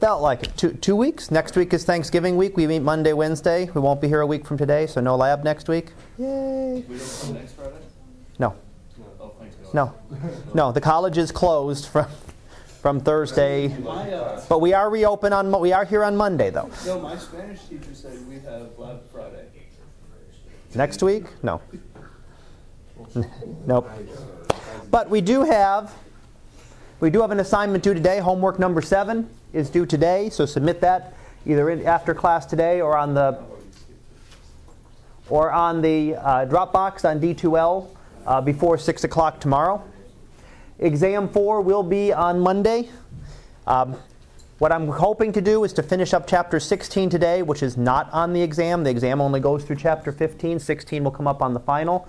Felt like it. Two, two weeks. Next week is Thanksgiving week. We meet Monday, Wednesday. We won't be here a week from today, so no lab next week. Yay. We don't come next Friday? No. No. Oh, thank God. No. No, the college is closed from from Thursday. Uh, But we are reopen on we are here on Monday though. no, my Spanish teacher said we have lab Friday. Next week? No. nope. But we do have we do have an assignment due today. Homework number 7 is due today, so submit that either in, after class today or on the or on the uh, Dropbox on D2L uh, before 6 o'clock tomorrow. Exam 4 will be on Monday. Um, what I'm hoping to do is to finish up chapter 16 today, which is not on the exam. The exam only goes through chapter 15. 16 will come up on the final.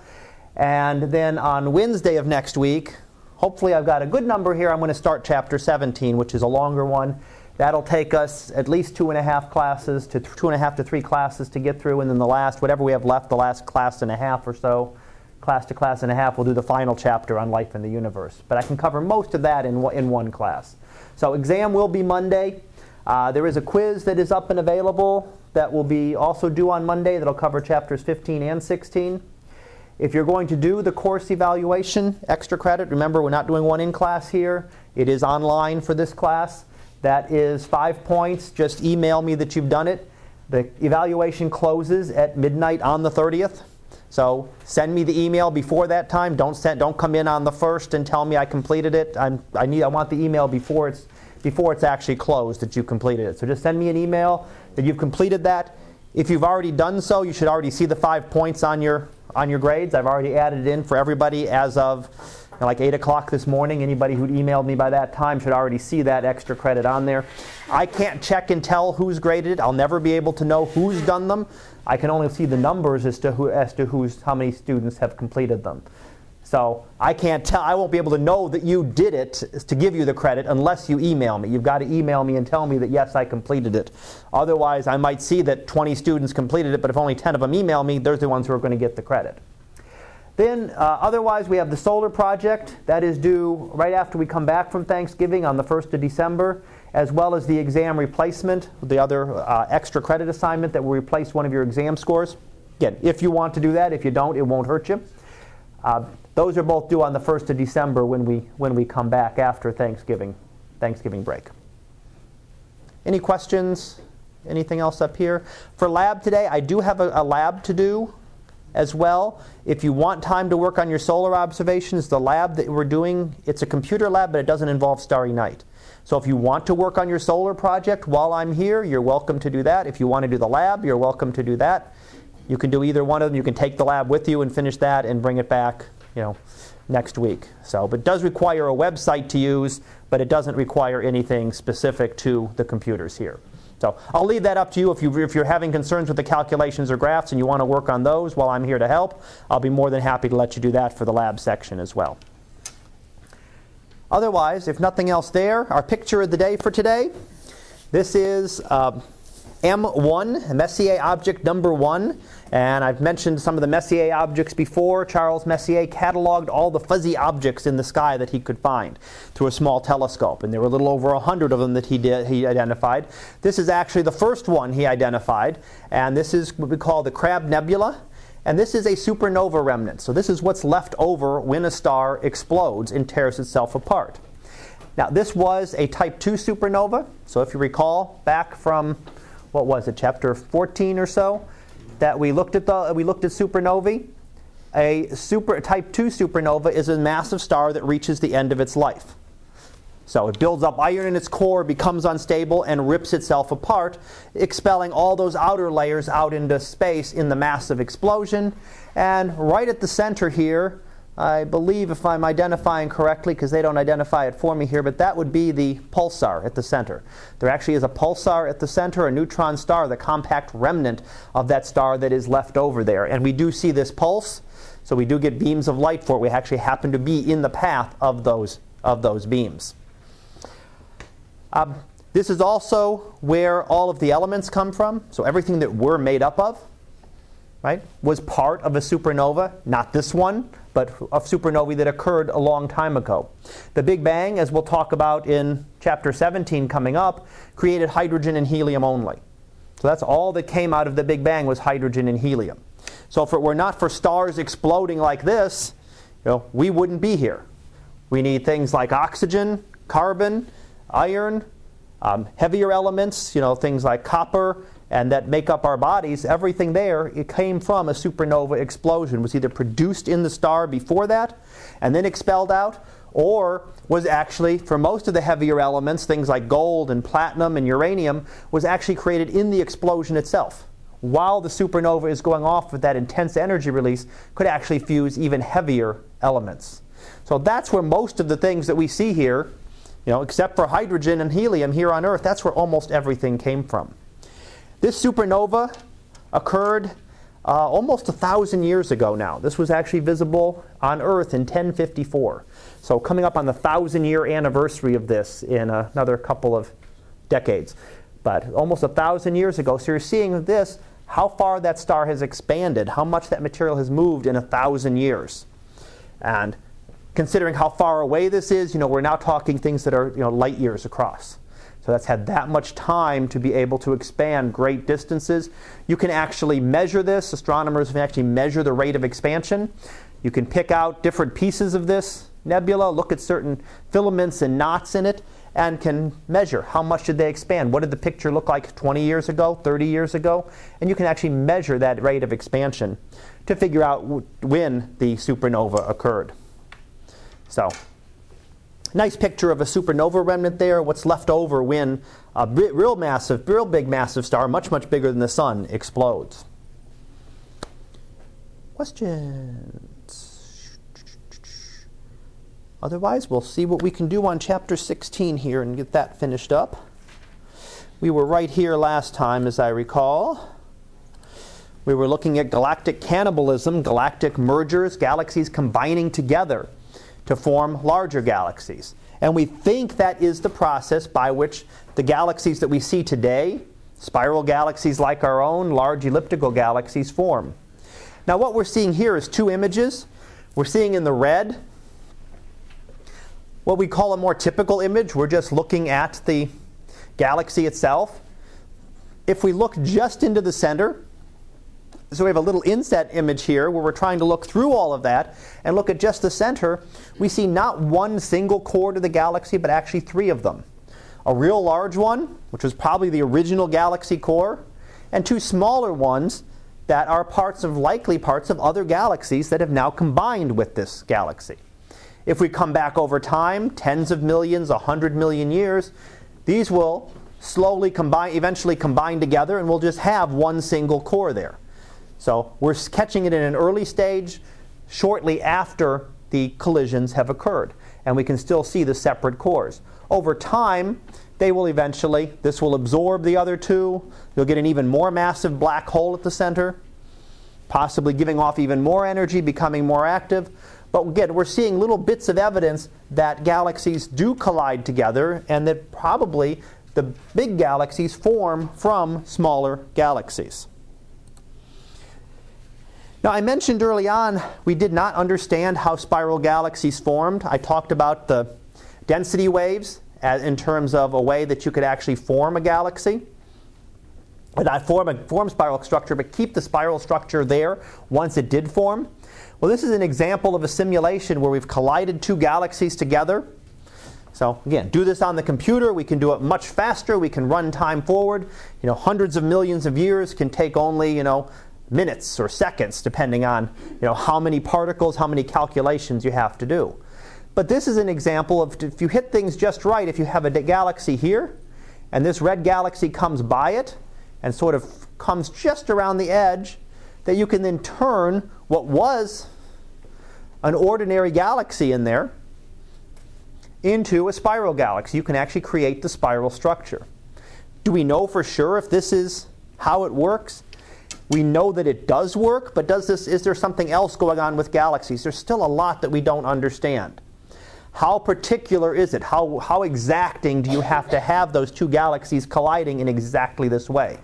And then on Wednesday of next week, hopefully I've got a good number here. I'm going to start chapter 17, which is a longer one. That'll take us at least two and a half classes to two and a half to three classes to get through, and then the last, whatever we have left, the last class and a half or so, class to class and a half, we'll do the final chapter on life in the universe. But I can cover most of that in, in one class. So exam will be Monday. Uh, there is a quiz that is up and available that will be also due on Monday that'll cover chapters 15 and 16. If you're going to do the course evaluation, extra credit, remember we're not doing one in class here. It is online for this class. That is five points. Just email me that you've done it. The evaluation closes at midnight on the 30th. So send me the email before that time. Don't send, don't come in on the first and tell me I completed it. I'm, I need I want the email before it's before it's actually closed that you completed it. So just send me an email that you've completed that. If you've already done so, you should already see the five points on your on your grades. I've already added it in for everybody as of like 8 o'clock this morning. Anybody who'd emailed me by that time should already see that extra credit on there. I can't check and tell who's graded. I'll never be able to know who's done them. I can only see the numbers as to who as to who's how many students have completed them. So I can't tell. I won't be able to know that you did it to give you the credit unless you email me. You've got to email me and tell me that yes, I completed it. Otherwise, I might see that 20 students completed it, but if only 10 of them email me, they're the ones who are going to get the credit. Then, uh, otherwise, we have the solar project that is due right after we come back from Thanksgiving on the 1st of December, as well as the exam replacement, the other uh, extra credit assignment that will replace one of your exam scores. Again, if you want to do that, if you don't, it won't hurt you. Uh, those are both due on the 1st of December when we, when we come back after Thanksgiving, Thanksgiving break. Any questions? Anything else up here? For lab today, I do have a, a lab to do as well. If you want time to work on your solar observations, the lab that we're doing, it's a computer lab, but it doesn't involve Starry Night. So if you want to work on your solar project while I'm here, you're welcome to do that. If you want to do the lab, you're welcome to do that. You can do either one of them. You can take the lab with you and finish that and bring it back, you know, next week. So, but it does require a website to use, but it doesn't require anything specific to the computers here. So I'll leave that up to you. If, you. if you're having concerns with the calculations or graphs and you want to work on those while I'm here to help, I'll be more than happy to let you do that for the lab section as well. Otherwise, if nothing else there, our picture of the day for today. This is uh, M1, Messier object number one. And I've mentioned some of the Messier objects before. Charles Messier cataloged all the fuzzy objects in the sky that he could find through a small telescope. And there were a little over 100 of them that he, did, he identified. This is actually the first one he identified. And this is what we call the Crab Nebula. And this is a supernova remnant. So this is what's left over when a star explodes and tears itself apart. Now, this was a type 2 supernova. So if you recall back from, what was it, chapter 14 or so, that we looked at the we looked at supernovae. A super type 2 supernova is a massive star that reaches the end of its life. So it builds up iron in its core, becomes unstable, and rips itself apart, expelling all those outer layers out into space in the massive explosion. And right at the center here, I believe, if I'm identifying correctly, because they don't identify it for me here, but that would be the pulsar at the center. There actually is a pulsar at the center, a neutron star, the compact remnant of that star that is left over there. And we do see this pulse, so we do get beams of light for it. We actually happen to be in the path of those, of those beams. Um, this is also where all of the elements come from, so everything that we're made up of. Right, was part of a supernova, not this one, but a supernova that occurred a long time ago. The Big Bang, as we'll talk about in chapter 17 coming up, created hydrogen and helium only. So that's all that came out of the Big Bang was hydrogen and helium. So if it were not for stars exploding like this, you know, we wouldn't be here. We need things like oxygen, carbon, iron, um, heavier elements, you know, things like copper, and that make up our bodies, everything there, it came from a supernova explosion. It was either produced in the star before that and then expelled out, or was actually, for most of the heavier elements, things like gold and platinum and uranium, was actually created in the explosion itself. While the supernova is going off with that intense energy release, could actually fuse even heavier elements. So that's where most of the things that we see here, you know, except for hydrogen and helium here on Earth, that's where almost everything came from. This supernova occurred uh, almost a thousand years ago now. This was actually visible on Earth in 1054. So, coming up on the thousand year anniversary of this in another couple of decades. But almost a thousand years ago. So, you're seeing this how far that star has expanded, how much that material has moved in a thousand years. And considering how far away this is, you know, we're now talking things that are you know, light years across. So that's had that much time to be able to expand great distances. You can actually measure this. Astronomers can actually measure the rate of expansion. You can pick out different pieces of this nebula, look at certain filaments and knots in it, and can measure how much did they expand. What did the picture look like 20 years ago, 30 years ago? And you can actually measure that rate of expansion to figure out when the supernova occurred. So Nice picture of a supernova remnant there, what's left over when a real massive, real big massive star, much, much bigger than the sun, explodes. Questions? Otherwise, we'll see what we can do on chapter 16 here and get that finished up. We were right here last time, as I recall. We were looking at galactic cannibalism, galactic mergers, galaxies combining together to form larger galaxies. And we think that is the process by which the galaxies that we see today, spiral galaxies like our own, large elliptical galaxies, form. Now, what we're seeing here is two images. We're seeing in the red what we call a more typical image. We're just looking at the galaxy itself. If we look just into the center, so we have a little inset image here where we're trying to look through all of that and look at just the center. We see not one single core to the galaxy, but actually three of them. A real large one, which was probably the original galaxy core, and two smaller ones that are parts of likely parts of other galaxies that have now combined with this galaxy. If we come back over time, tens of millions, a hundred million years, these will slowly combine, eventually combine together, and we'll just have one single core there. So we're catching it in an early stage, shortly after the collisions have occurred. And we can still see the separate cores. Over time, they will eventually, this will absorb the other two. You'll get an even more massive black hole at the center, possibly giving off even more energy, becoming more active. But again, we're seeing little bits of evidence that galaxies do collide together and that probably the big galaxies form from smaller galaxies. Now, I mentioned early on we did not understand how spiral galaxies formed. I talked about the density waves in terms of a way that you could actually form a galaxy. Not form a form spiral structure, but keep the spiral structure there once it did form. Well, this is an example of a simulation where we've collided two galaxies together. So again, do this on the computer. We can do it much faster. We can run time forward. You know, hundreds of millions of years can take only you know minutes or seconds, depending on you know, how many particles, how many calculations you have to do. But this is an example of if you hit things just right, if you have a galaxy here, and this red galaxy comes by it and sort of comes just around the edge, that you can then turn what was an ordinary galaxy in there into a spiral galaxy. You can actually create the spiral structure. Do we know for sure if this is how it works? We know that it does work, but does this, is there something else going on with galaxies? There's still a lot that we don't understand. How particular is it? How, how exacting do you have to have those two galaxies colliding in exactly this way?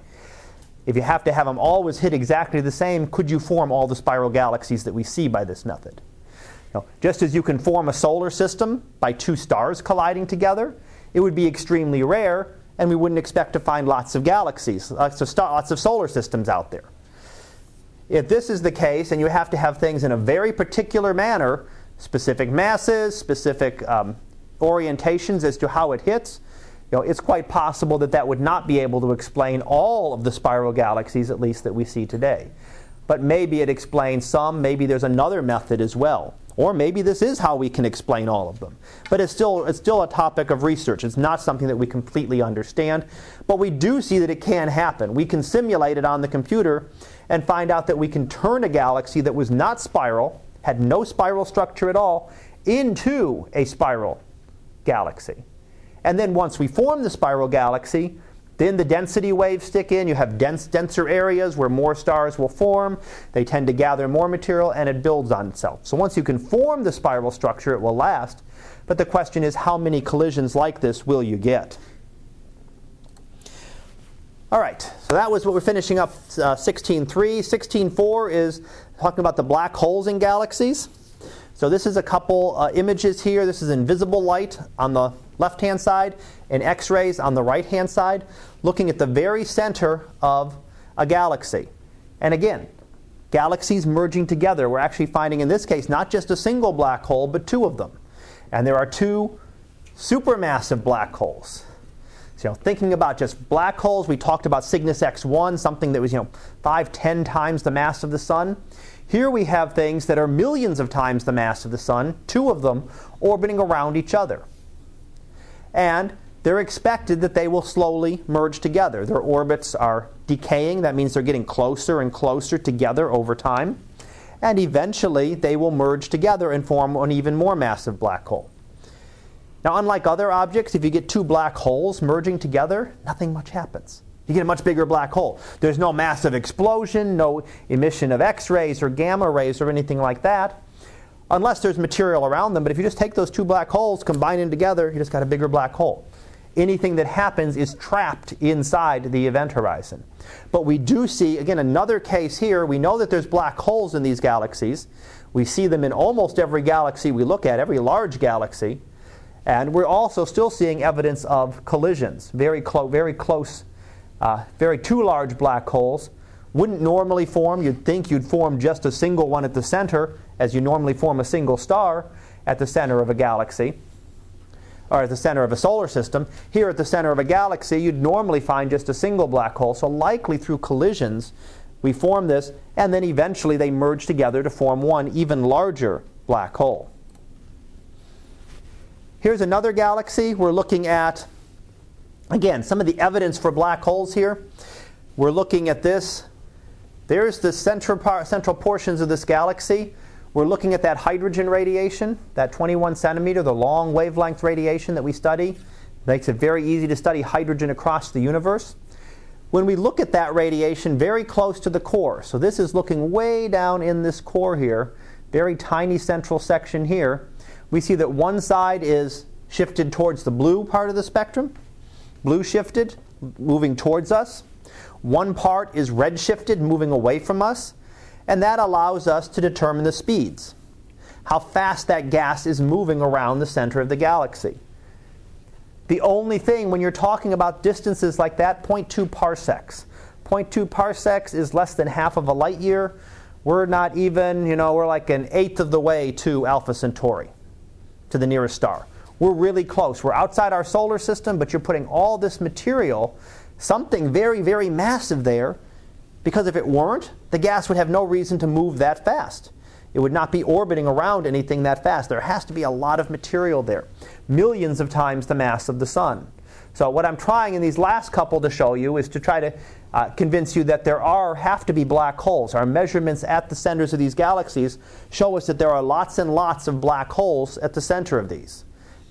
if you have to have them always hit exactly the same, could you form all the spiral galaxies that we see by this method? Know, just as you can form a solar system by two stars colliding together, it would be extremely rare, and we wouldn't expect to find lots of galaxies, lots of, star, lots of solar systems out there. If this is the case, and you have to have things in a very particular manner, specific masses, specific um, orientations as to how it hits, you know, it's quite possible that that would not be able to explain all of the spiral galaxies, at least that we see today. But maybe it explains some, maybe there's another method as well. Or maybe this is how we can explain all of them. But it's still, it's still a topic of research. It's not something that we completely understand. But we do see that it can happen. We can simulate it on the computer and find out that we can turn a galaxy that was not spiral, had no spiral structure at all, into a spiral galaxy. And then once we form the spiral galaxy, then the density waves stick in. You have dense, denser areas where more stars will form. They tend to gather more material and it builds on itself. So once you can form the spiral structure, it will last. But the question is, how many collisions like this will you get? All right, so that was what we're finishing up uh, 16.3. 16.4 is talking about the black holes in galaxies. So this is a couple uh, images here. This is invisible light on the left hand side and X rays on the right hand side, looking at the very center of a galaxy. And again, galaxies merging together. We're actually finding in this case not just a single black hole, but two of them. And there are two supermassive black holes. So, you know, thinking about just black holes, we talked about Cygnus X1, something that was, you know, five, ten times the mass of the sun. Here we have things that are millions of times the mass of the sun, two of them orbiting around each other and they're expected that they will slowly merge together. Their orbits are decaying, that means they're getting closer and closer together over time, and eventually they will merge together and form an even more massive black hole. Now, unlike other objects, if you get two black holes merging together, nothing much happens. You get a much bigger black hole. There's no massive explosion, no emission of X rays or gamma rays or anything like that unless there's material around them. But if you just take those two black holes, combine them together, you just got a bigger black hole. Anything that happens is trapped inside the event horizon. But we do see, again, another case here. We know that there's black holes in these galaxies. We see them in almost every galaxy we look at, every large galaxy. And we're also still seeing evidence of collisions, very, clo- very close, uh, very two large black holes. Wouldn't normally form. You'd think you'd form just a single one at the center, as you normally form a single star at the center of a galaxy or at the center of a solar system. Here at the center of a galaxy, you'd normally find just a single black hole. So, likely through collisions, we form this, and then eventually they merge together to form one even larger black hole. Here's another galaxy. We're looking at, again, some of the evidence for black holes here. We're looking at this. There's the central, central portions of this galaxy. We're looking at that hydrogen radiation, that 21 centimeter, the long wavelength radiation that we study. Makes it very easy to study hydrogen across the universe. When we look at that radiation very close to the core, so this is looking way down in this core here, very tiny central section here, we see that one side is shifted towards the blue part of the spectrum, blue shifted, moving towards us. One part is red shifted, moving away from us and that allows us to determine the speeds, how fast that gas is moving around the center of the galaxy. The only thing when you're talking about distances like that, 0.2 parsecs. 0.2 parsecs is less than half of a light year. We're not even, you know, we're like an eighth of the way to Alpha Centauri, to the nearest star. We're really close. We're outside our solar system, but you're putting all this material, something very, very massive there, because if it weren't, the gas would have no reason to move that fast. It would not be orbiting around anything that fast. There has to be a lot of material there, millions of times the mass of the sun. So what I'm trying in these last couple to show you is to try to uh, convince you that there are have to be black holes. Our measurements at the centers of these galaxies show us that there are lots and lots of black holes at the center of these.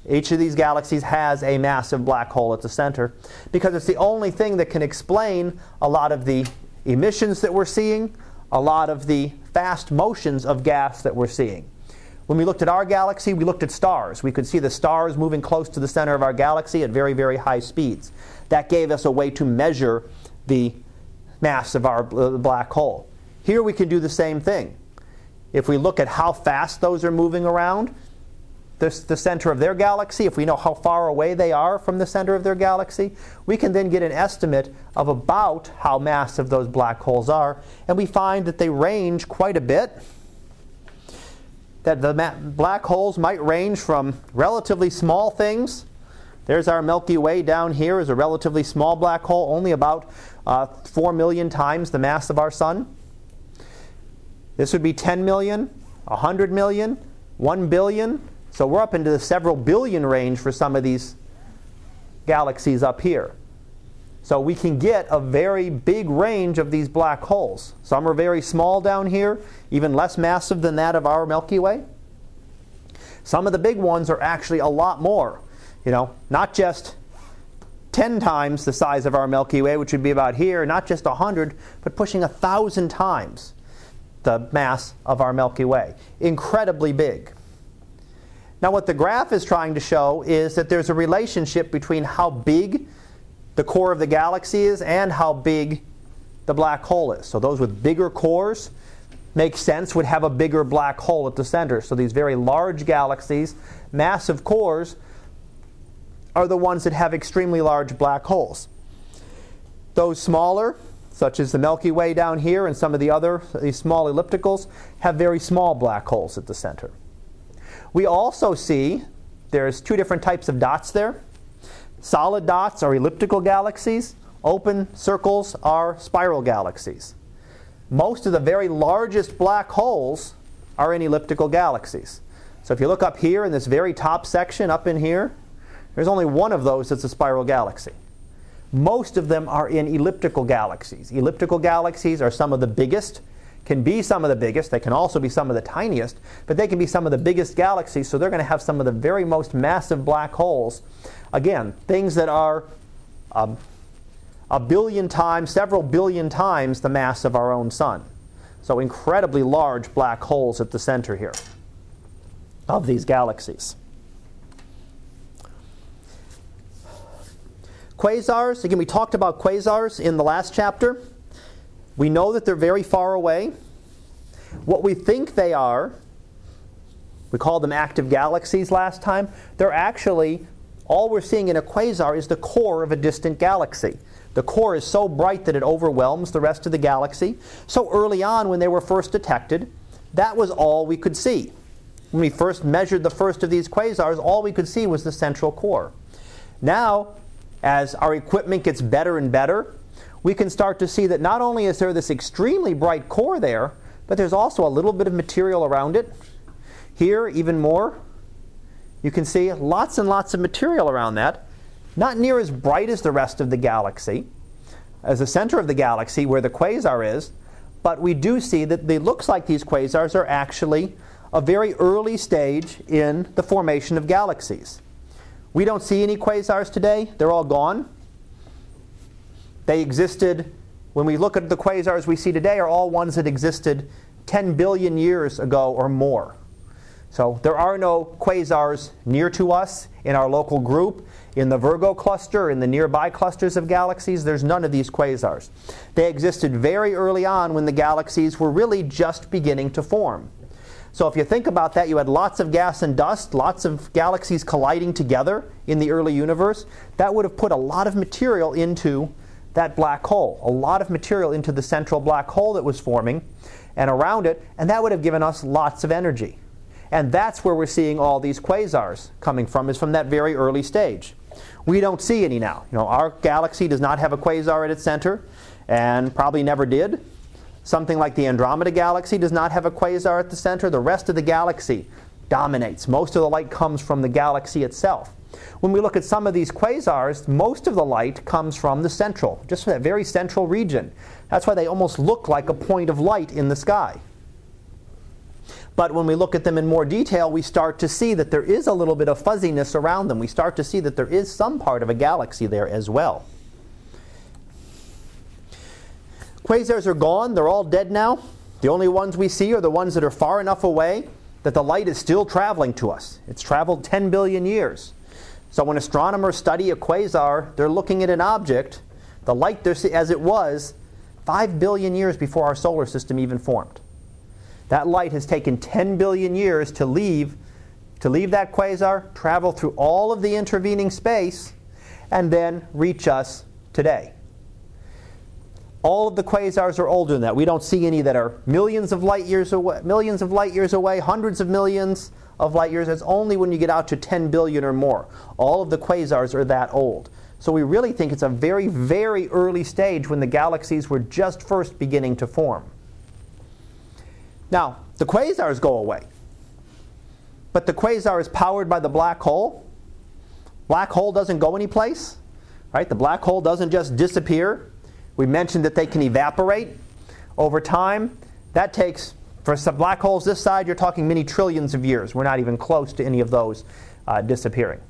Each of these galaxies has a massive black hole at the center because it's the only thing that can explain a lot of the emissions that we're seeing, a lot of the fast motions of gas that we're seeing. When we looked at our galaxy, we looked at stars. We could see the stars moving close to the center of our galaxy at very, very high speeds. That gave us a way to measure the mass of our black hole. Here we can do the same thing. If we look at how fast those are moving around, the, the center of their galaxy, if we know how far away they are from the center of their galaxy, we can then get an estimate of about how massive those black holes are. And we find that they range quite a bit. That the black holes might range from relatively small things. There's our Milky Way down here is a relatively small black hole, only about uh, 4 million times the mass of our sun. This would be 10 million, 100 million, 1 billion, so we're up into the several billion range for some of these galaxies up here. So we can get a very big range of these black holes. Some are very small down here, even less massive than that of our Milky Way. Some of the big ones are actually a lot more. You know, not just 10 times the size of our Milky Way, which would be about here, not just 100, but pushing a 1,000 times the mass of our Milky Way. Incredibly big. Now, what the graph is trying to show is that there's a relationship between how big the core of the galaxy is and how big the black hole is. So, those with bigger cores make sense would have a bigger black hole at the center. So, these very large galaxies, massive cores, are the ones that have extremely large black holes. Those smaller, such as the Milky Way down here and some of the other these small ellipticals, have very small black holes at the center. We also see there's two different types of dots there. Solid dots are elliptical galaxies. Open circles are spiral galaxies. Most of the very largest black holes are in elliptical galaxies. So if you look up here in this very top section, up in here, there's only one of those that's a spiral galaxy. Most of them are in elliptical galaxies. Elliptical galaxies are some of the biggest can be some of the biggest, they can also be some of the tiniest, but they can be some of the biggest galaxies, so they're going to have some of the very most massive black holes. Again, things that are um, a billion times, several billion times the mass of our own sun. So incredibly large black holes at the center here of these galaxies. Quasars, again, we talked about quasars in the last chapter. We know that they're very far away. What we think they are, we called them active galaxies last time, they're actually, all we're seeing in a quasar is the core of a distant galaxy. The core is so bright that it overwhelms the rest of the galaxy. So early on, when they were first detected, that was all we could see. When we first measured the first of these quasars, all we could see was the central core. Now, as our equipment gets better and better, we can start to see that not only is there this extremely bright core there, but there's also a little bit of material around it. Here, even more. You can see lots and lots of material around that. Not near as bright as the rest of the galaxy, as the center of the galaxy where the quasar is, but we do see that it looks like these quasars are actually a very early stage in the formation of galaxies. We don't see any quasars today, they're all gone. They existed, when we look at the quasars we see today, are all ones that existed 10 billion years ago or more. So there are no quasars near to us in our local group. In the Virgo cluster, in the nearby clusters of galaxies, there's none of these quasars. They existed very early on when the galaxies were really just beginning to form. So if you think about that, you had lots of gas and dust, lots of galaxies colliding together in the early universe. That would have put a lot of material into that black hole, a lot of material into the central black hole that was forming and around it, and that would have given us lots of energy. And that's where we're seeing all these quasars coming from, is from that very early stage. We don't see any now. You know, our galaxy does not have a quasar at its center, and probably never did. Something like the Andromeda galaxy does not have a quasar at the center. The rest of the galaxy dominates. Most of the light comes from the galaxy itself. When we look at some of these quasars, most of the light comes from the central, just from that very central region. That's why they almost look like a point of light in the sky. But when we look at them in more detail, we start to see that there is a little bit of fuzziness around them. We start to see that there is some part of a galaxy there as well. Quasars are gone, they're all dead now. The only ones we see are the ones that are far enough away that the light is still traveling to us. It's traveled 10 billion years. So when astronomers study a quasar, they're looking at an object, the light as it was 5 billion years before our solar system even formed. That light has taken 10 billion years to leave to leave that quasar, travel through all of the intervening space, and then reach us today. All of the quasars are older than that. We don't see any that are millions of light years away, millions of light years away, hundreds of millions of light years. It's only when you get out to 10 billion or more. All of the quasars are that old. So we really think it's a very, very early stage when the galaxies were just first beginning to form. Now, the quasars go away. But the quasar is powered by the black hole. Black hole doesn't go anyplace. Right? The black hole doesn't just disappear. We mentioned that they can evaporate over time. That takes, for some black holes this side, you're talking many trillions of years. We're not even close to any of those uh, disappearing.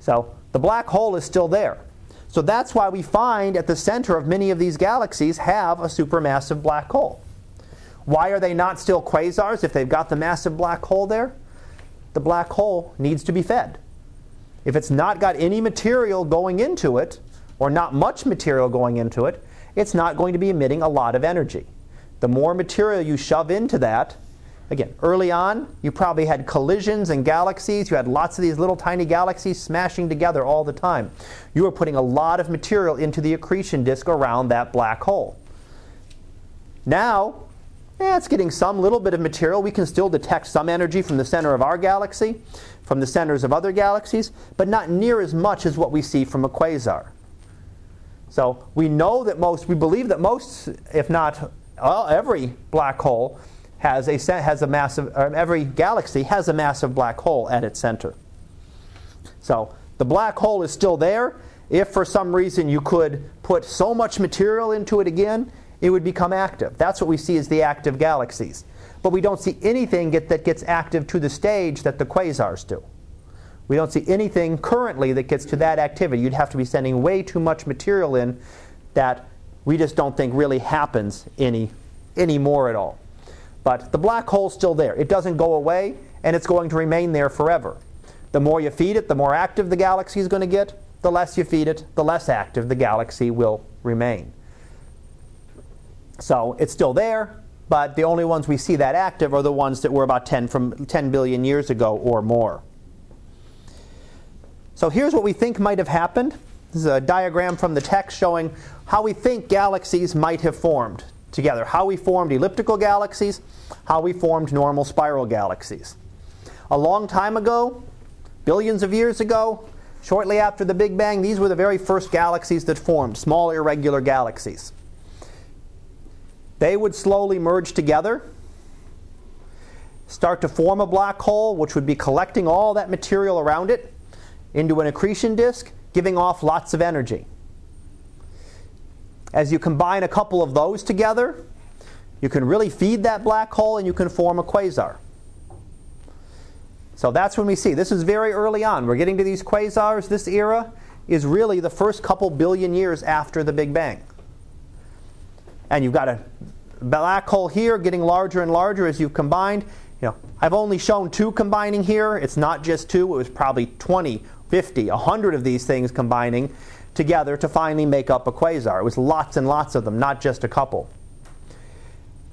So the black hole is still there. So that's why we find at the center of many of these galaxies have a supermassive black hole. Why are they not still quasars if they've got the massive black hole there? The black hole needs to be fed. If it's not got any material going into it, or not much material going into it, it's not going to be emitting a lot of energy. The more material you shove into that, again, early on, you probably had collisions and galaxies. You had lots of these little tiny galaxies smashing together all the time. You were putting a lot of material into the accretion disk around that black hole. Now, yeah, it's getting some little bit of material. We can still detect some energy from the center of our galaxy, from the centers of other galaxies, but not near as much as what we see from a quasar. So we know that most, we believe that most, if not uh, every black hole has a, has a massive, every galaxy has a massive black hole at its center. So the black hole is still there. If for some reason you could put so much material into it again, it would become active. That's what we see as the active galaxies. But we don't see anything get, that gets active to the stage that the quasars do. We don't see anything currently that gets to that activity. You'd have to be sending way too much material in that we just don't think really happens any anymore at all. But the black hole's still there. It doesn't go away, and it's going to remain there forever. The more you feed it, the more active the galaxy is going to get. The less you feed it, the less active the galaxy will remain. So it's still there, but the only ones we see that active are the ones that were about 10 from 10 billion years ago or more. So here's what we think might have happened. This is a diagram from the text showing how we think galaxies might have formed together. How we formed elliptical galaxies, how we formed normal spiral galaxies. A long time ago, billions of years ago, shortly after the Big Bang, these were the very first galaxies that formed, small irregular galaxies. They would slowly merge together, start to form a black hole, which would be collecting all that material around it into an accretion disk, giving off lots of energy. As you combine a couple of those together, you can really feed that black hole and you can form a quasar. So that's when we see. This is very early on. We're getting to these quasars. This era is really the first couple billion years after the Big Bang. And you've got a black hole here getting larger and larger as you've combined. You know, I've only shown two combining here. It's not just two, it was probably 20 50, 100 of these things combining together to finally make up a quasar. It was lots and lots of them, not just a couple.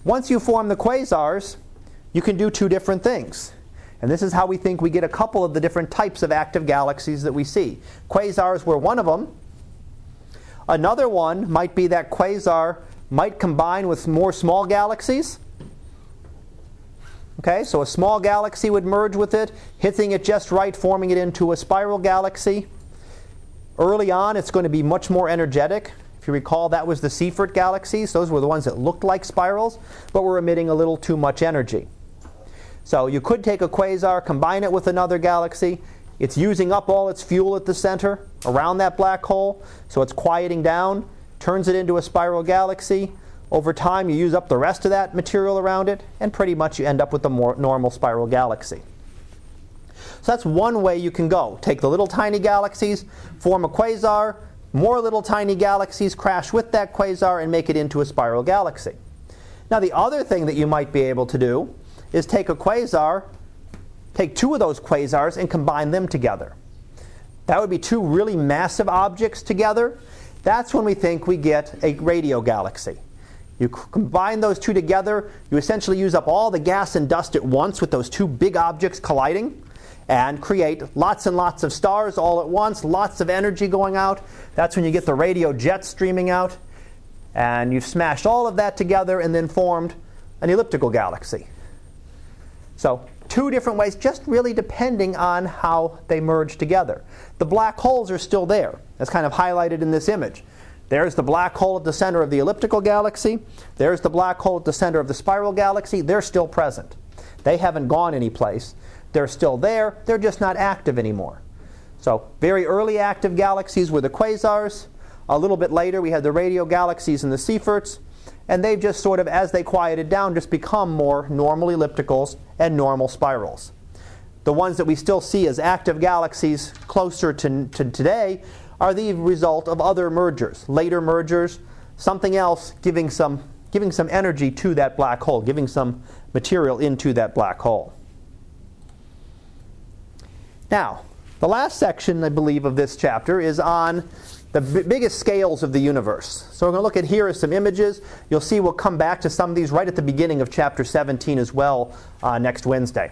Once you form the quasars, you can do two different things. And this is how we think we get a couple of the different types of active galaxies that we see. Quasars were one of them. Another one might be that quasar might combine with more small galaxies Okay, so a small galaxy would merge with it, hitting it just right, forming it into a spiral galaxy. Early on, it's going to be much more energetic. If you recall, that was the Seyfert galaxies. Those were the ones that looked like spirals, but were emitting a little too much energy. So you could take a quasar, combine it with another galaxy. It's using up all its fuel at the center around that black hole, so it's quieting down, turns it into a spiral galaxy. Over time, you use up the rest of that material around it, and pretty much you end up with a more normal spiral galaxy. So that's one way you can go. Take the little tiny galaxies, form a quasar, more little tiny galaxies crash with that quasar and make it into a spiral galaxy. Now, the other thing that you might be able to do is take a quasar, take two of those quasars, and combine them together. That would be two really massive objects together that's when we think we get a radio galaxy. You combine those two together, you essentially use up all the gas and dust at once with those two big objects colliding and create lots and lots of stars all at once, lots of energy going out. That's when you get the radio jets streaming out. And you've smashed all of that together and then formed an elliptical galaxy. So, two different ways, just really depending on how they merge together. The black holes are still there, as kind of highlighted in this image. There's the black hole at the center of the elliptical galaxy. There's the black hole at the center of the spiral galaxy. They're still present. They haven't gone anyplace. They're still there, they're just not active anymore. So, very early active galaxies were the quasars. A little bit later, we had the radio galaxies and the Seyferts. And they've just sort of, as they quieted down, just become more normal ellipticals and normal spirals. The ones that we still see as active galaxies closer to, to today are the result of other mergers, later mergers, something else giving some, giving some energy to that black hole, giving some material into that black hole. Now, the last section, I believe, of this chapter is on the b- biggest scales of the universe. So we're going to look at here as some images. You'll see we'll come back to some of these right at the beginning of chapter 17 as well uh, next Wednesday.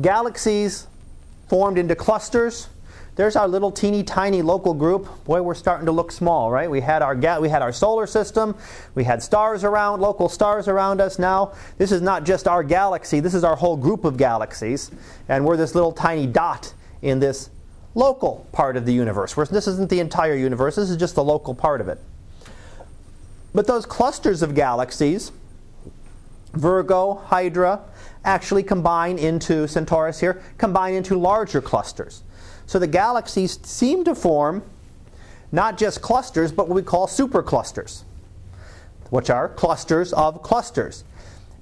Galaxies formed into clusters there's our little teeny tiny local group. Boy, we're starting to look small, right? We had our ga- we had our solar system, we had stars around, local stars around us. Now, this is not just our galaxy. This is our whole group of galaxies, and we're this little tiny dot in this local part of the universe. This isn't the entire universe. This is just the local part of it. But those clusters of galaxies, Virgo, Hydra, actually combine into Centaurus here, combine into larger clusters. So the galaxies seem to form not just clusters, but what we call superclusters, which are clusters of clusters.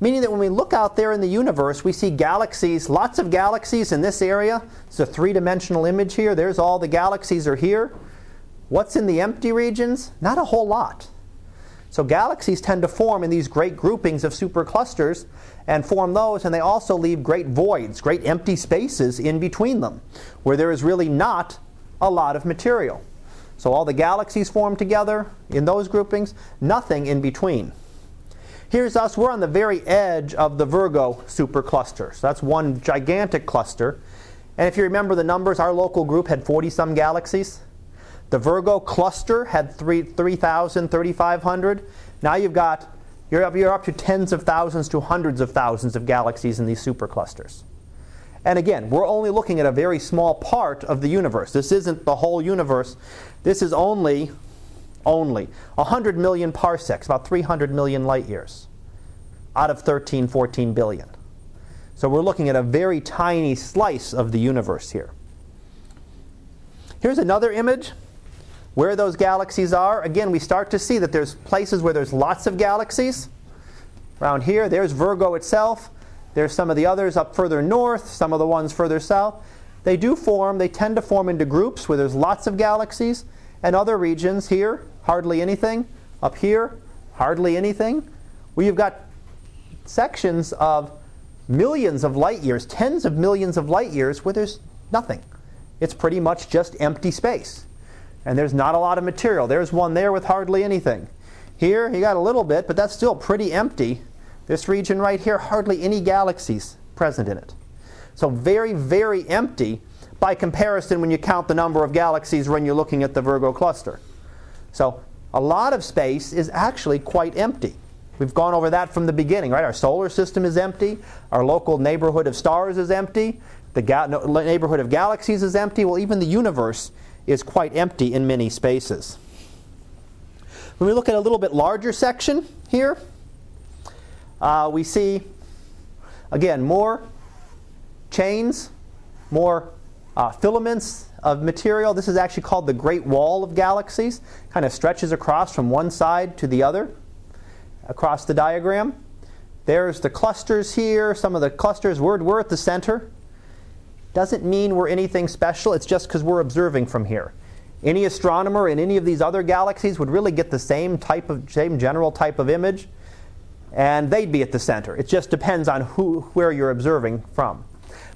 Meaning that when we look out there in the universe, we see galaxies, lots of galaxies in this area. It's a three dimensional image here. There's all the galaxies are here. What's in the empty regions? Not a whole lot. So galaxies tend to form in these great groupings of superclusters and form those, and they also leave great voids, great empty spaces in between them, where there is really not a lot of material. So all the galaxies form together in those groupings, nothing in between. Here's us, we're on the very edge of the Virgo supercluster. So that's one gigantic cluster. And if you remember the numbers, our local group had 40 some galaxies. The Virgo cluster had 3,000, 3,500. Now you've got, you're up, you're up to tens of thousands to hundreds of thousands of galaxies in these superclusters. And again, we're only looking at a very small part of the universe. This isn't the whole universe. This is only, only 100 million parsecs, about 300 million light years, out of 13, 14 billion. So we're looking at a very tiny slice of the universe here. Here's another image where those galaxies are, again, we start to see that there's places where there's lots of galaxies. Around here, there's Virgo itself. There's some of the others up further north, some of the ones further south. They do form, they tend to form into groups where there's lots of galaxies, and other regions here, hardly anything. Up here, hardly anything. We've got sections of millions of light years, tens of millions of light years, where there's nothing. It's pretty much just empty space and there's not a lot of material. There's one there with hardly anything. Here, you got a little bit, but that's still pretty empty. This region right here, hardly any galaxies present in it. So, very, very empty by comparison when you count the number of galaxies when you're looking at the Virgo cluster. So, a lot of space is actually quite empty. We've gone over that from the beginning, right? Our solar system is empty. Our local neighborhood of stars is empty. The ga- neighborhood of galaxies is empty. Well, even the universe is quite empty in many spaces. When we look at a little bit larger section here, uh, we see, again, more chains, more uh, filaments of material. This is actually called the Great Wall of Galaxies. Kind of stretches across from one side to the other across the diagram. There's the clusters here. Some of the clusters, we're, we're at the center doesn't mean we're anything special. It's just because we're observing from here. Any astronomer in any of these other galaxies would really get the same type of same general type of image, and they'd be at the center. It just depends on who where you're observing from.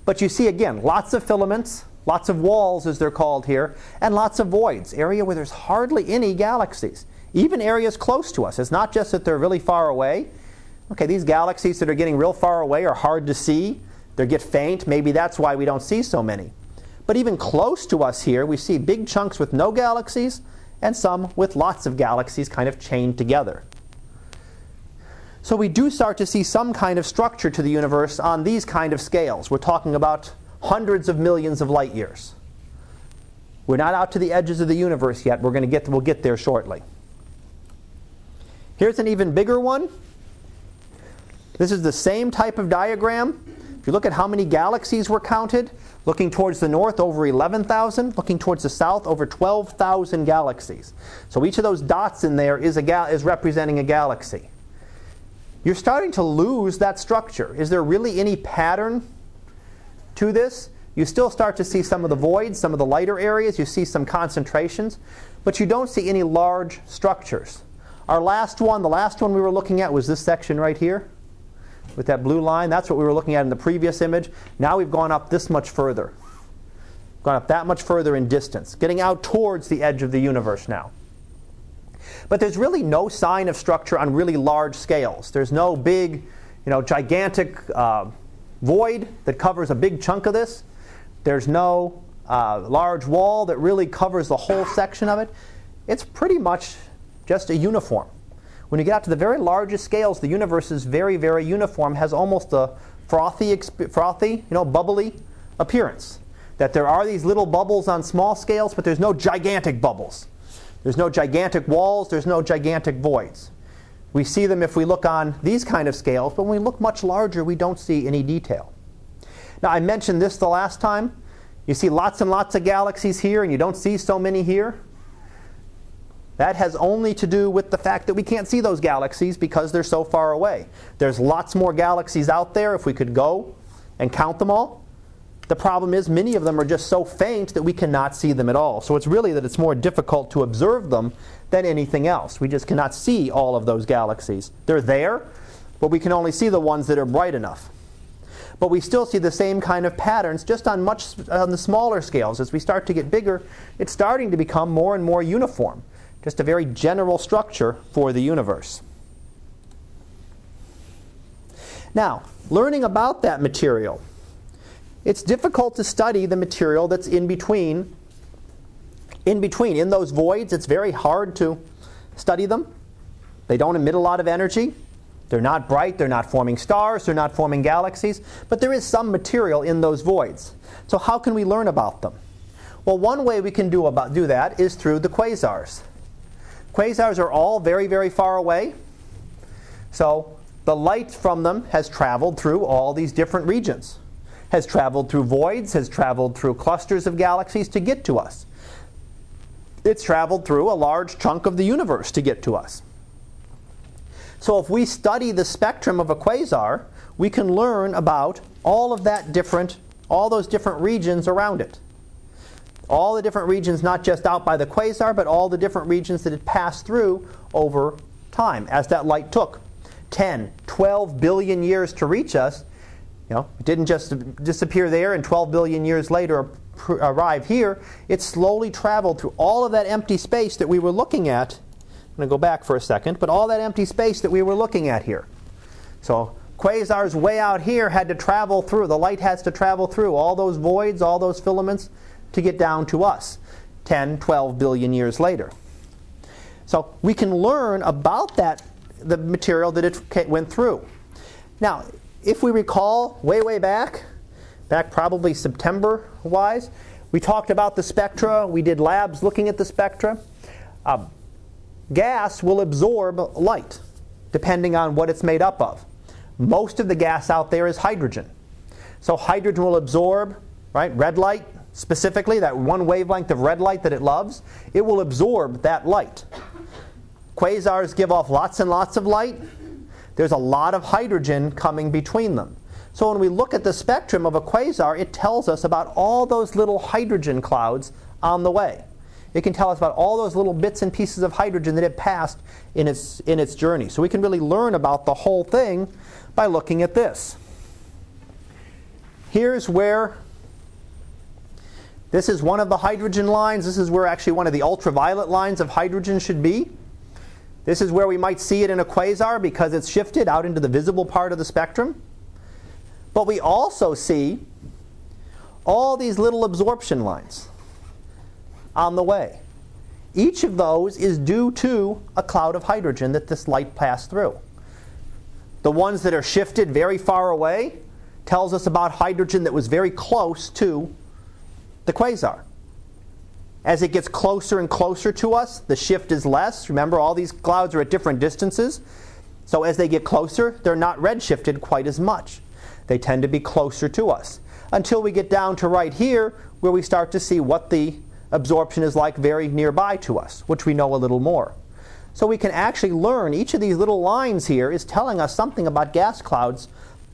But you see again, lots of filaments, lots of walls as they're called here, and lots of voids, area where there's hardly any galaxies. Even areas close to us. It's not just that they're really far away. Okay, these galaxies that are getting real far away are hard to see. They get faint. Maybe that's why we don't see so many. But even close to us here, we see big chunks with no galaxies and some with lots of galaxies kind of chained together. So we do start to see some kind of structure to the universe on these kind of scales. We're talking about hundreds of millions of light years. We're not out to the edges of the universe yet. We're going to get we'll get there shortly. Here's an even bigger one. This is the same type of diagram. You look at how many galaxies were counted, looking towards the north over 11,000, looking towards the south over 12,000 galaxies. So each of those dots in there is, a ga- is representing a galaxy. You're starting to lose that structure. Is there really any pattern to this? You still start to see some of the voids, some of the lighter areas, you see some concentrations, but you don't see any large structures. Our last one, the last one we were looking at was this section right here with that blue line. That's what we were looking at in the previous image. Now we've gone up this much further. Gone up that much further in distance, getting out towards the edge of the universe now. But there's really no sign of structure on really large scales. There's no big, you know, gigantic uh, void that covers a big chunk of this. There's no uh, large wall that really covers the whole section of it. It's pretty much just a uniform. When you get out to the very largest scales, the universe is very, very uniform, has almost a frothy, frothy, you know, bubbly appearance. That there are these little bubbles on small scales, but there's no gigantic bubbles. There's no gigantic walls, there's no gigantic voids. We see them if we look on these kind of scales, but when we look much larger, we don't see any detail. Now, I mentioned this the last time. You see lots and lots of galaxies here, and you don't see so many here. That has only to do with the fact that we can't see those galaxies because they're so far away. There's lots more galaxies out there if we could go and count them all. The problem is many of them are just so faint that we cannot see them at all. So it's really that it's more difficult to observe them than anything else. We just cannot see all of those galaxies. They're there, but we can only see the ones that are bright enough. But we still see the same kind of patterns just on much on the smaller scales. As we start to get bigger, it's starting to become more and more uniform just a very general structure for the universe. Now, learning about that material, it's difficult to study the material that's in between. In between, in those voids, it's very hard to study them. They don't emit a lot of energy. They're not bright, they're not forming stars, they're not forming galaxies, but there is some material in those voids. So, how can we learn about them? Well, one way we can do, about, do that is through the quasars. Quasars are all very, very far away. So the light from them has traveled through all these different regions, has traveled through voids, has traveled through clusters of galaxies to get to us. It's traveled through a large chunk of the universe to get to us. So if we study the spectrum of a quasar, we can learn about all of that different, all those different regions around it all the different regions, not just out by the quasar, but all the different regions that it passed through over time as that light took 10, 12 billion years to reach us. You know, it didn't just disappear there and 12 billion years later arrive here. It slowly traveled through all of that empty space that we were looking at. I'm going to go back for a second, but all that empty space that we were looking at here. So quasars way out here had to travel through, the light has to travel through all those voids, all those filaments to get down to us 10, 12 billion years later. So we can learn about that, the material that it went through. Now, if we recall way, way back, back probably September wise, we talked about the spectra. We did labs looking at the spectra. Uh, gas will absorb light depending on what it's made up of. Most of the gas out there is hydrogen. So hydrogen will absorb, right, red light, specifically, that one wavelength of red light that it loves, it will absorb that light. Quasars give off lots and lots of light. There's a lot of hydrogen coming between them. So when we look at the spectrum of a quasar, it tells us about all those little hydrogen clouds on the way. It can tell us about all those little bits and pieces of hydrogen that it passed in its, in its journey. So we can really learn about the whole thing by looking at this. Here's where This is one of the hydrogen lines. This is where actually one of the ultraviolet lines of hydrogen should be. This is where we might see it in a quasar because it's shifted out into the visible part of the spectrum. But we also see all these little absorption lines on the way. Each of those is due to a cloud of hydrogen that this light passed through. The ones that are shifted very far away tells us about hydrogen that was very close to the quasar. As it gets closer and closer to us, the shift is less. Remember, all these clouds are at different distances. So as they get closer, they're not redshifted quite as much. They tend to be closer to us. Until we get down to right here, where we start to see what the absorption is like very nearby to us, which we know a little more. So we can actually learn each of these little lines here is telling us something about gas clouds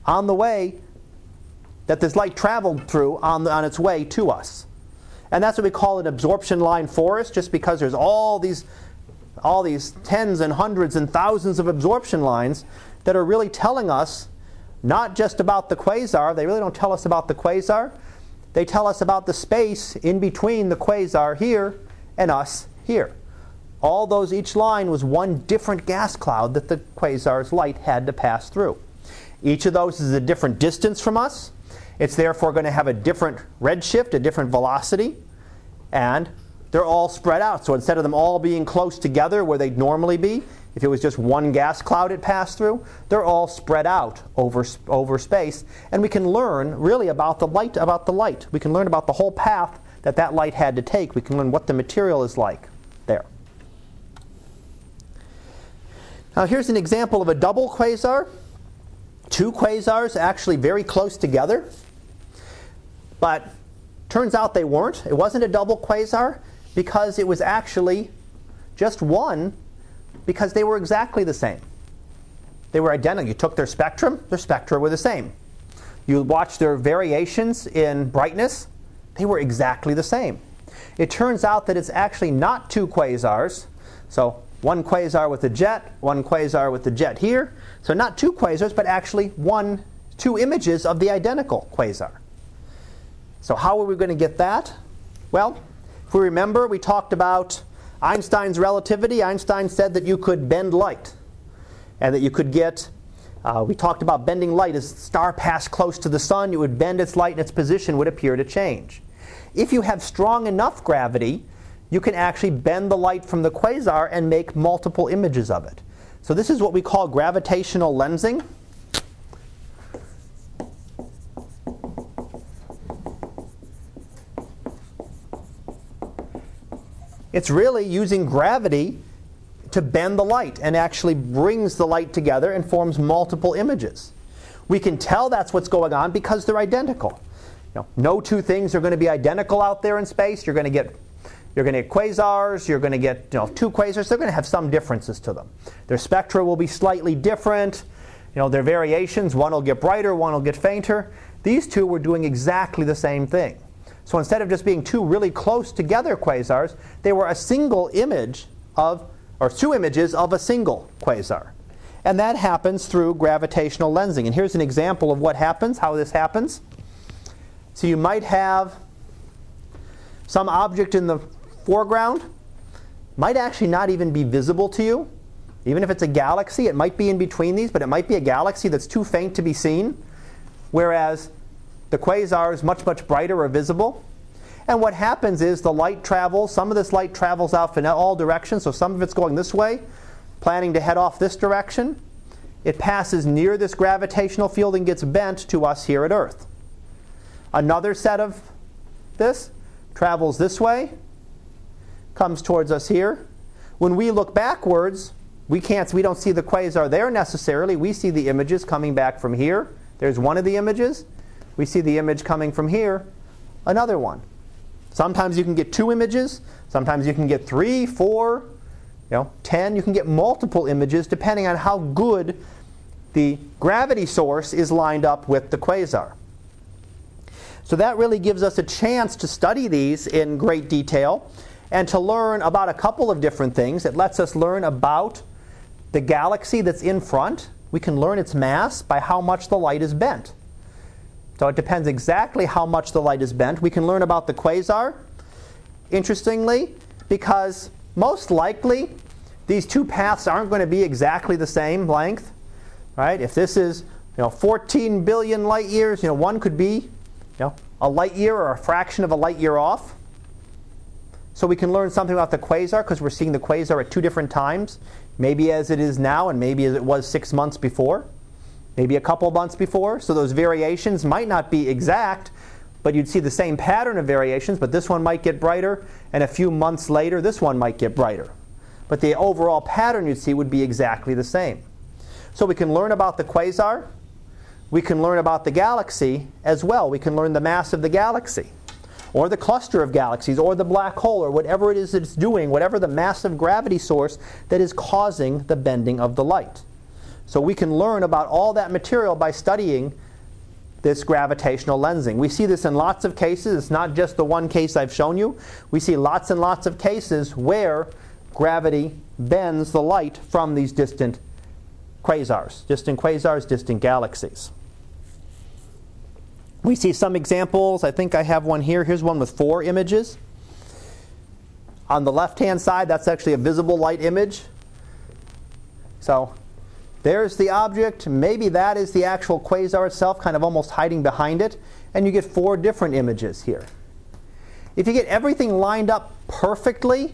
on the way that this light traveled through on, the, on its way to us. And that's what we call an absorption line forest, just because there's all these, all these tens and hundreds and thousands of absorption lines that are really telling us not just about the quasar, they really don't tell us about the quasar, they tell us about the space in between the quasar here and us here. All those, each line was one different gas cloud that the quasar's light had to pass through. Each of those is a different distance from us. It's therefore going to have a different redshift, a different velocity, and they're all spread out. So instead of them all being close together where they'd normally be, if it was just one gas cloud it passed through, they're all spread out over, over space. And we can learn really about the light, about the light. We can learn about the whole path that that light had to take. We can learn what the material is like there. Now here's an example of a double quasar. Two quasars actually very close together. But turns out they weren't. It wasn't a double quasar because it was actually just one because they were exactly the same. They were identical. You took their spectrum, their spectra were the same. You watched their variations in brightness, they were exactly the same. It turns out that it's actually not two quasars. So one quasar with a jet, one quasar with the jet here. So not two quasars, but actually one, two images of the identical quasar. So how are we going to get that? Well, if we remember, we talked about Einstein's relativity. Einstein said that you could bend light and that you could get, uh, we talked about bending light. As the star passed close to the sun, it would bend its light and its position would appear to change. If you have strong enough gravity, you can actually bend the light from the quasar and make multiple images of it. So this is what we call gravitational lensing. It's really using gravity to bend the light and actually brings the light together and forms multiple images. We can tell that's what's going on because they're identical. You know, no two things are going to be identical out there in space. You're going to get you're going to get quasars, you're going to get you know, two quasars. They're going to have some differences to them. Their spectra will be slightly different. You know, their variations, one will get brighter, one will get fainter. These two were doing exactly the same thing. So instead of just being two really close together quasars, they were a single image of, or two images of a single quasar. And that happens through gravitational lensing. And here's an example of what happens, how this happens. So you might have some object in the foreground, might actually not even be visible to you. Even if it's a galaxy, it might be in between these, but it might be a galaxy that's too faint to be seen. Whereas the quasar is much, much brighter or visible. And what happens is the light travels, some of this light travels out in all directions, so some of it's going this way, planning to head off this direction. It passes near this gravitational field and gets bent to us here at Earth. Another set of this travels this way, comes towards us here. When we look backwards, we can't we don't see the quasar there necessarily. We see the images coming back from here. There's one of the images we see the image coming from here, another one. Sometimes you can get two images, sometimes you can get three, four, you know, ten. You can get multiple images depending on how good the gravity source is lined up with the quasar. So that really gives us a chance to study these in great detail and to learn about a couple of different things. It lets us learn about the galaxy that's in front. We can learn its mass by how much the light is bent. So it depends exactly how much the light is bent. We can learn about the quasar, interestingly, because most likely these two paths aren't going to be exactly the same length, right? If this is you know 14 billion light years, you know one could be you know a light year or a fraction of a light year off. So we can learn something about the quasar because we're seeing the quasar at two different times, maybe as it is now and maybe as it was six months before, maybe a couple months before. So those variations might not be exact, but you'd see the same pattern of variations, but this one might get brighter, and a few months later, this one might get brighter. But the overall pattern you'd see would be exactly the same. So we can learn about the quasar, we can learn about the galaxy as well. We can learn the mass of the galaxy, or the cluster of galaxies, or the black hole, or whatever it is that it's doing, whatever the massive gravity source that is causing the bending of the light. So we can learn about all that material by studying this gravitational lensing. We see this in lots of cases. It's not just the one case I've shown you. We see lots and lots of cases where gravity bends the light from these distant quasars, distant quasars, distant galaxies. We see some examples. I think I have one here. Here's one with four images. On the left hand side, that's actually a visible light image. So there's the object. Maybe that is the actual quasar itself, kind of almost hiding behind it. And you get four different images here. If you get everything lined up perfectly,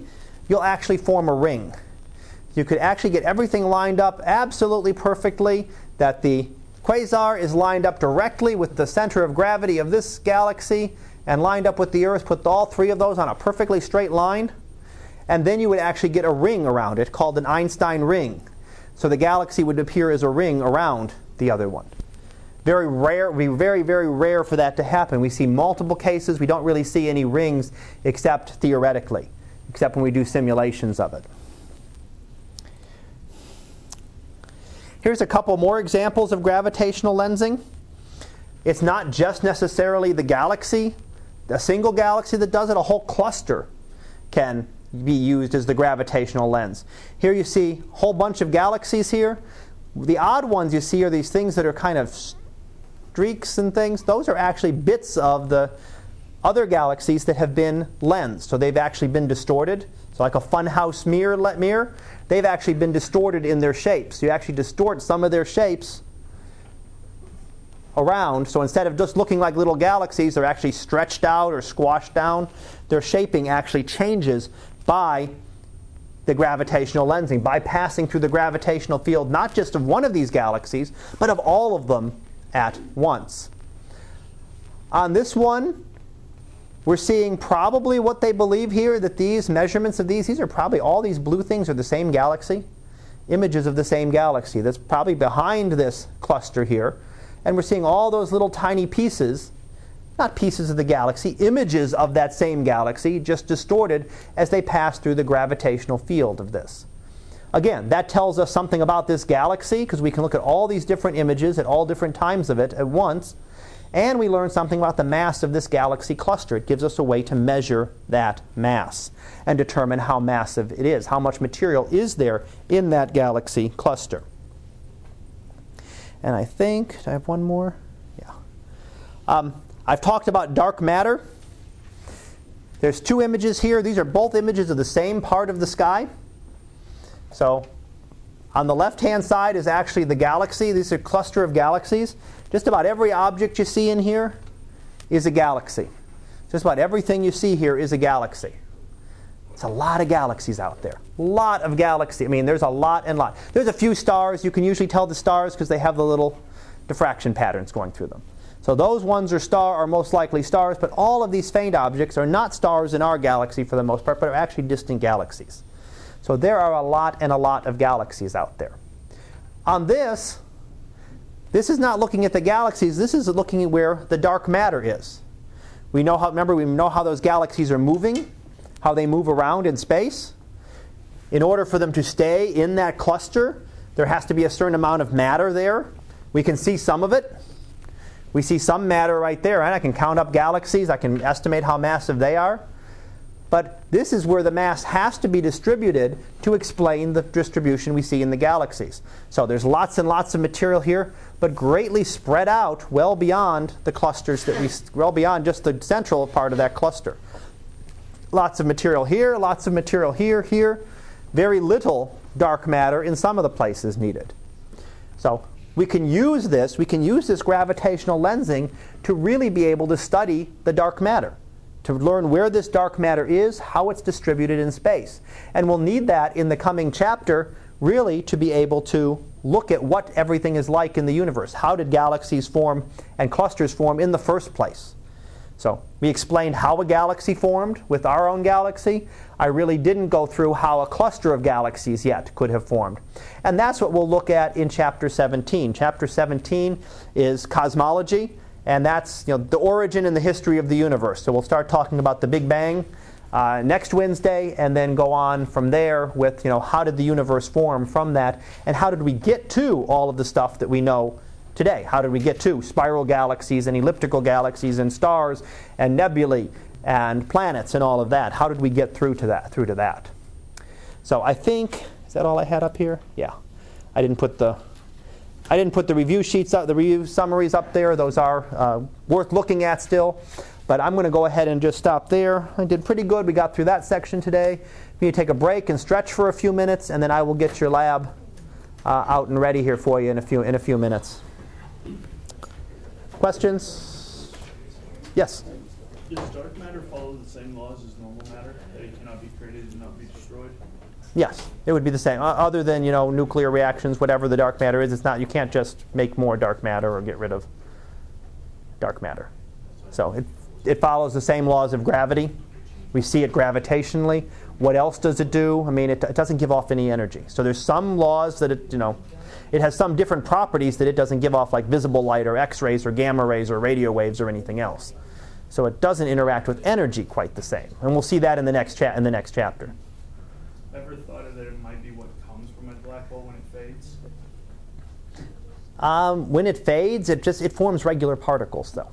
you'll actually form a ring. You could actually get everything lined up absolutely perfectly, that the quasar is lined up directly with the center of gravity of this galaxy and lined up with the Earth, put all three of those on a perfectly straight line, and then you would actually get a ring around it called an Einstein ring. So the galaxy would appear as a ring around the other one. Very rare, be very, very rare for that to happen. We see multiple cases. We don't really see any rings except theoretically, except when we do simulations of it. Here's a couple more examples of gravitational lensing. It's not just necessarily the galaxy, a single galaxy that does it, a whole cluster can be used as the gravitational lens. Here you see a whole bunch of galaxies here. The odd ones you see are these things that are kind of streaks and things. Those are actually bits of the other galaxies that have been lensed. So they've actually been distorted. So like a funhouse mirror, mirror, they've actually been distorted in their shapes. You actually distort some of their shapes around. So instead of just looking like little galaxies, they're actually stretched out or squashed down. Their shaping actually changes by the gravitational lensing, by passing through the gravitational field not just of one of these galaxies, but of all of them at once. On this one, we're seeing probably what they believe here that these measurements of these, these are probably all these blue things are the same galaxy, images of the same galaxy that's probably behind this cluster here. And we're seeing all those little tiny pieces not pieces of the galaxy, images of that same galaxy, just distorted as they pass through the gravitational field of this. Again, that tells us something about this galaxy because we can look at all these different images at all different times of it at once. And we learn something about the mass of this galaxy cluster. It gives us a way to measure that mass and determine how massive it is, how much material is there in that galaxy cluster. And I think, I have one more? Yeah. Um, I've talked about dark matter. There's two images here. These are both images of the same part of the sky. So on the left-hand side is actually the galaxy. These are a cluster of galaxies. Just about every object you see in here is a galaxy. Just about everything you see here is a galaxy. It's a lot of galaxies out there. A lot of galaxies. I mean, there's a lot and lot. There's a few stars. You can usually tell the stars because they have the little diffraction patterns going through them. So those ones are star are most likely stars, but all of these faint objects are not stars in our galaxy for the most part, but are actually distant galaxies. So there are a lot and a lot of galaxies out there. On this, this is not looking at the galaxies, this is looking at where the dark matter is. We know how remember we know how those galaxies are moving, how they move around in space. In order for them to stay in that cluster, there has to be a certain amount of matter there. We can see some of it. We see some matter right there, and I can count up galaxies. I can estimate how massive they are. But this is where the mass has to be distributed to explain the distribution we see in the galaxies. So there's lots and lots of material here, but greatly spread out well beyond the clusters that we, well beyond just the central part of that cluster. Lots of material here, lots of material here, here. Very little dark matter in some of the places needed. So we can use this, we can use this gravitational lensing to really be able to study the dark matter to learn where this dark matter is, how it's distributed in space. And we'll need that in the coming chapter, really, to be able to look at what everything is like in the universe. How did galaxies form and clusters form in the first place? So, we explained how a galaxy formed with our own galaxy. I really didn't go through how a cluster of galaxies yet could have formed. And that's what we'll look at in chapter 17. Chapter 17 is cosmology and that's you know, the origin and the history of the universe. So we'll start talking about the Big Bang uh, next Wednesday, and then go on from there with you know how did the universe form from that, and how did we get to all of the stuff that we know today? How did we get to spiral galaxies and elliptical galaxies and stars and nebulae and planets and all of that? How did we get through to that? Through to that. So I think is that all I had up here? Yeah, I didn't put the I didn't put the review sheets up, the review summaries up there. Those are uh, worth looking at still. But I'm going to go ahead and just stop there. I did pretty good. We got through that section today. Maybe you take a break and stretch for a few minutes, and then I will get your lab uh, out and ready here for you in a few in a few minutes. Questions? Yes. Does dark matter follow the same laws as normal matter? That it cannot be created and not be destroyed? Yes, it would be the same. other than you know nuclear reactions, whatever the dark matter is, it's not. You can't just make more dark matter or get rid of dark matter. So it it follows the same laws of gravity. We see it gravitationally. What else does it do? I mean, it, it doesn't give off any energy. So there's some laws that it you know. It has some different properties that it doesn't give off, like visible light or X-rays or gamma rays or radio waves or anything else. So it doesn't interact with energy quite the same, and we'll see that in the next cha- in the next chapter. Ever thought of that it might be what comes from a black hole when it fades? Um, when it fades, it just it forms regular particles, though,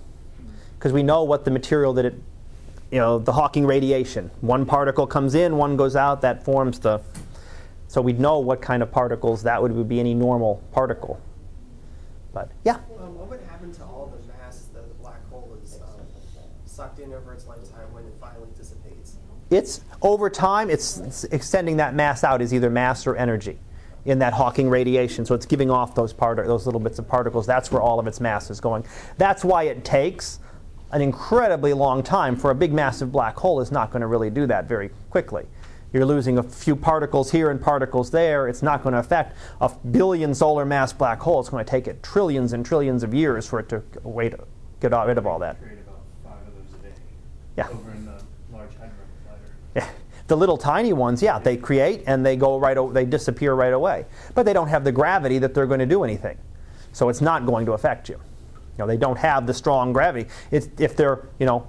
because we know what the material that it, you know, the Hawking radiation. One particle comes in, one goes out. That forms the. So we'd know what kind of particles that would, would be any normal particle. But yeah. Um, what would happen to all the mass that the black hole is um, sucked in over its lifetime when it finally dissipates? it's over time, it's, it's extending that mass out as either mass or energy in that Hawking radiation. So it's giving off those part- those little bits of particles. That's where all of its mass is going. That's why it takes an incredibly long time for a big massive black hole is not going to really do that very quickly. You're losing a few particles here and particles there. It's not going to affect a billion solar mass black hole. It's going to take it trillions and trillions of years for it to wait, get rid of all that. Create about five of those a day. Yeah. The Large Hadron Collider. Yeah. The little tiny ones, yeah, they create and they go right, o- they disappear right away. But they don't have the gravity that they're going to do anything. So it's not going to affect you. You know, they don't have the strong gravity. It's, if they're, you know,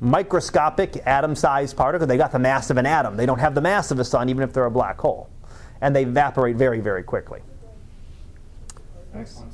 microscopic atom-sized particle, they got the mass of an atom. They don't have the mass of a sun, even if they're a black hole, and they evaporate very, very quickly. Excellent.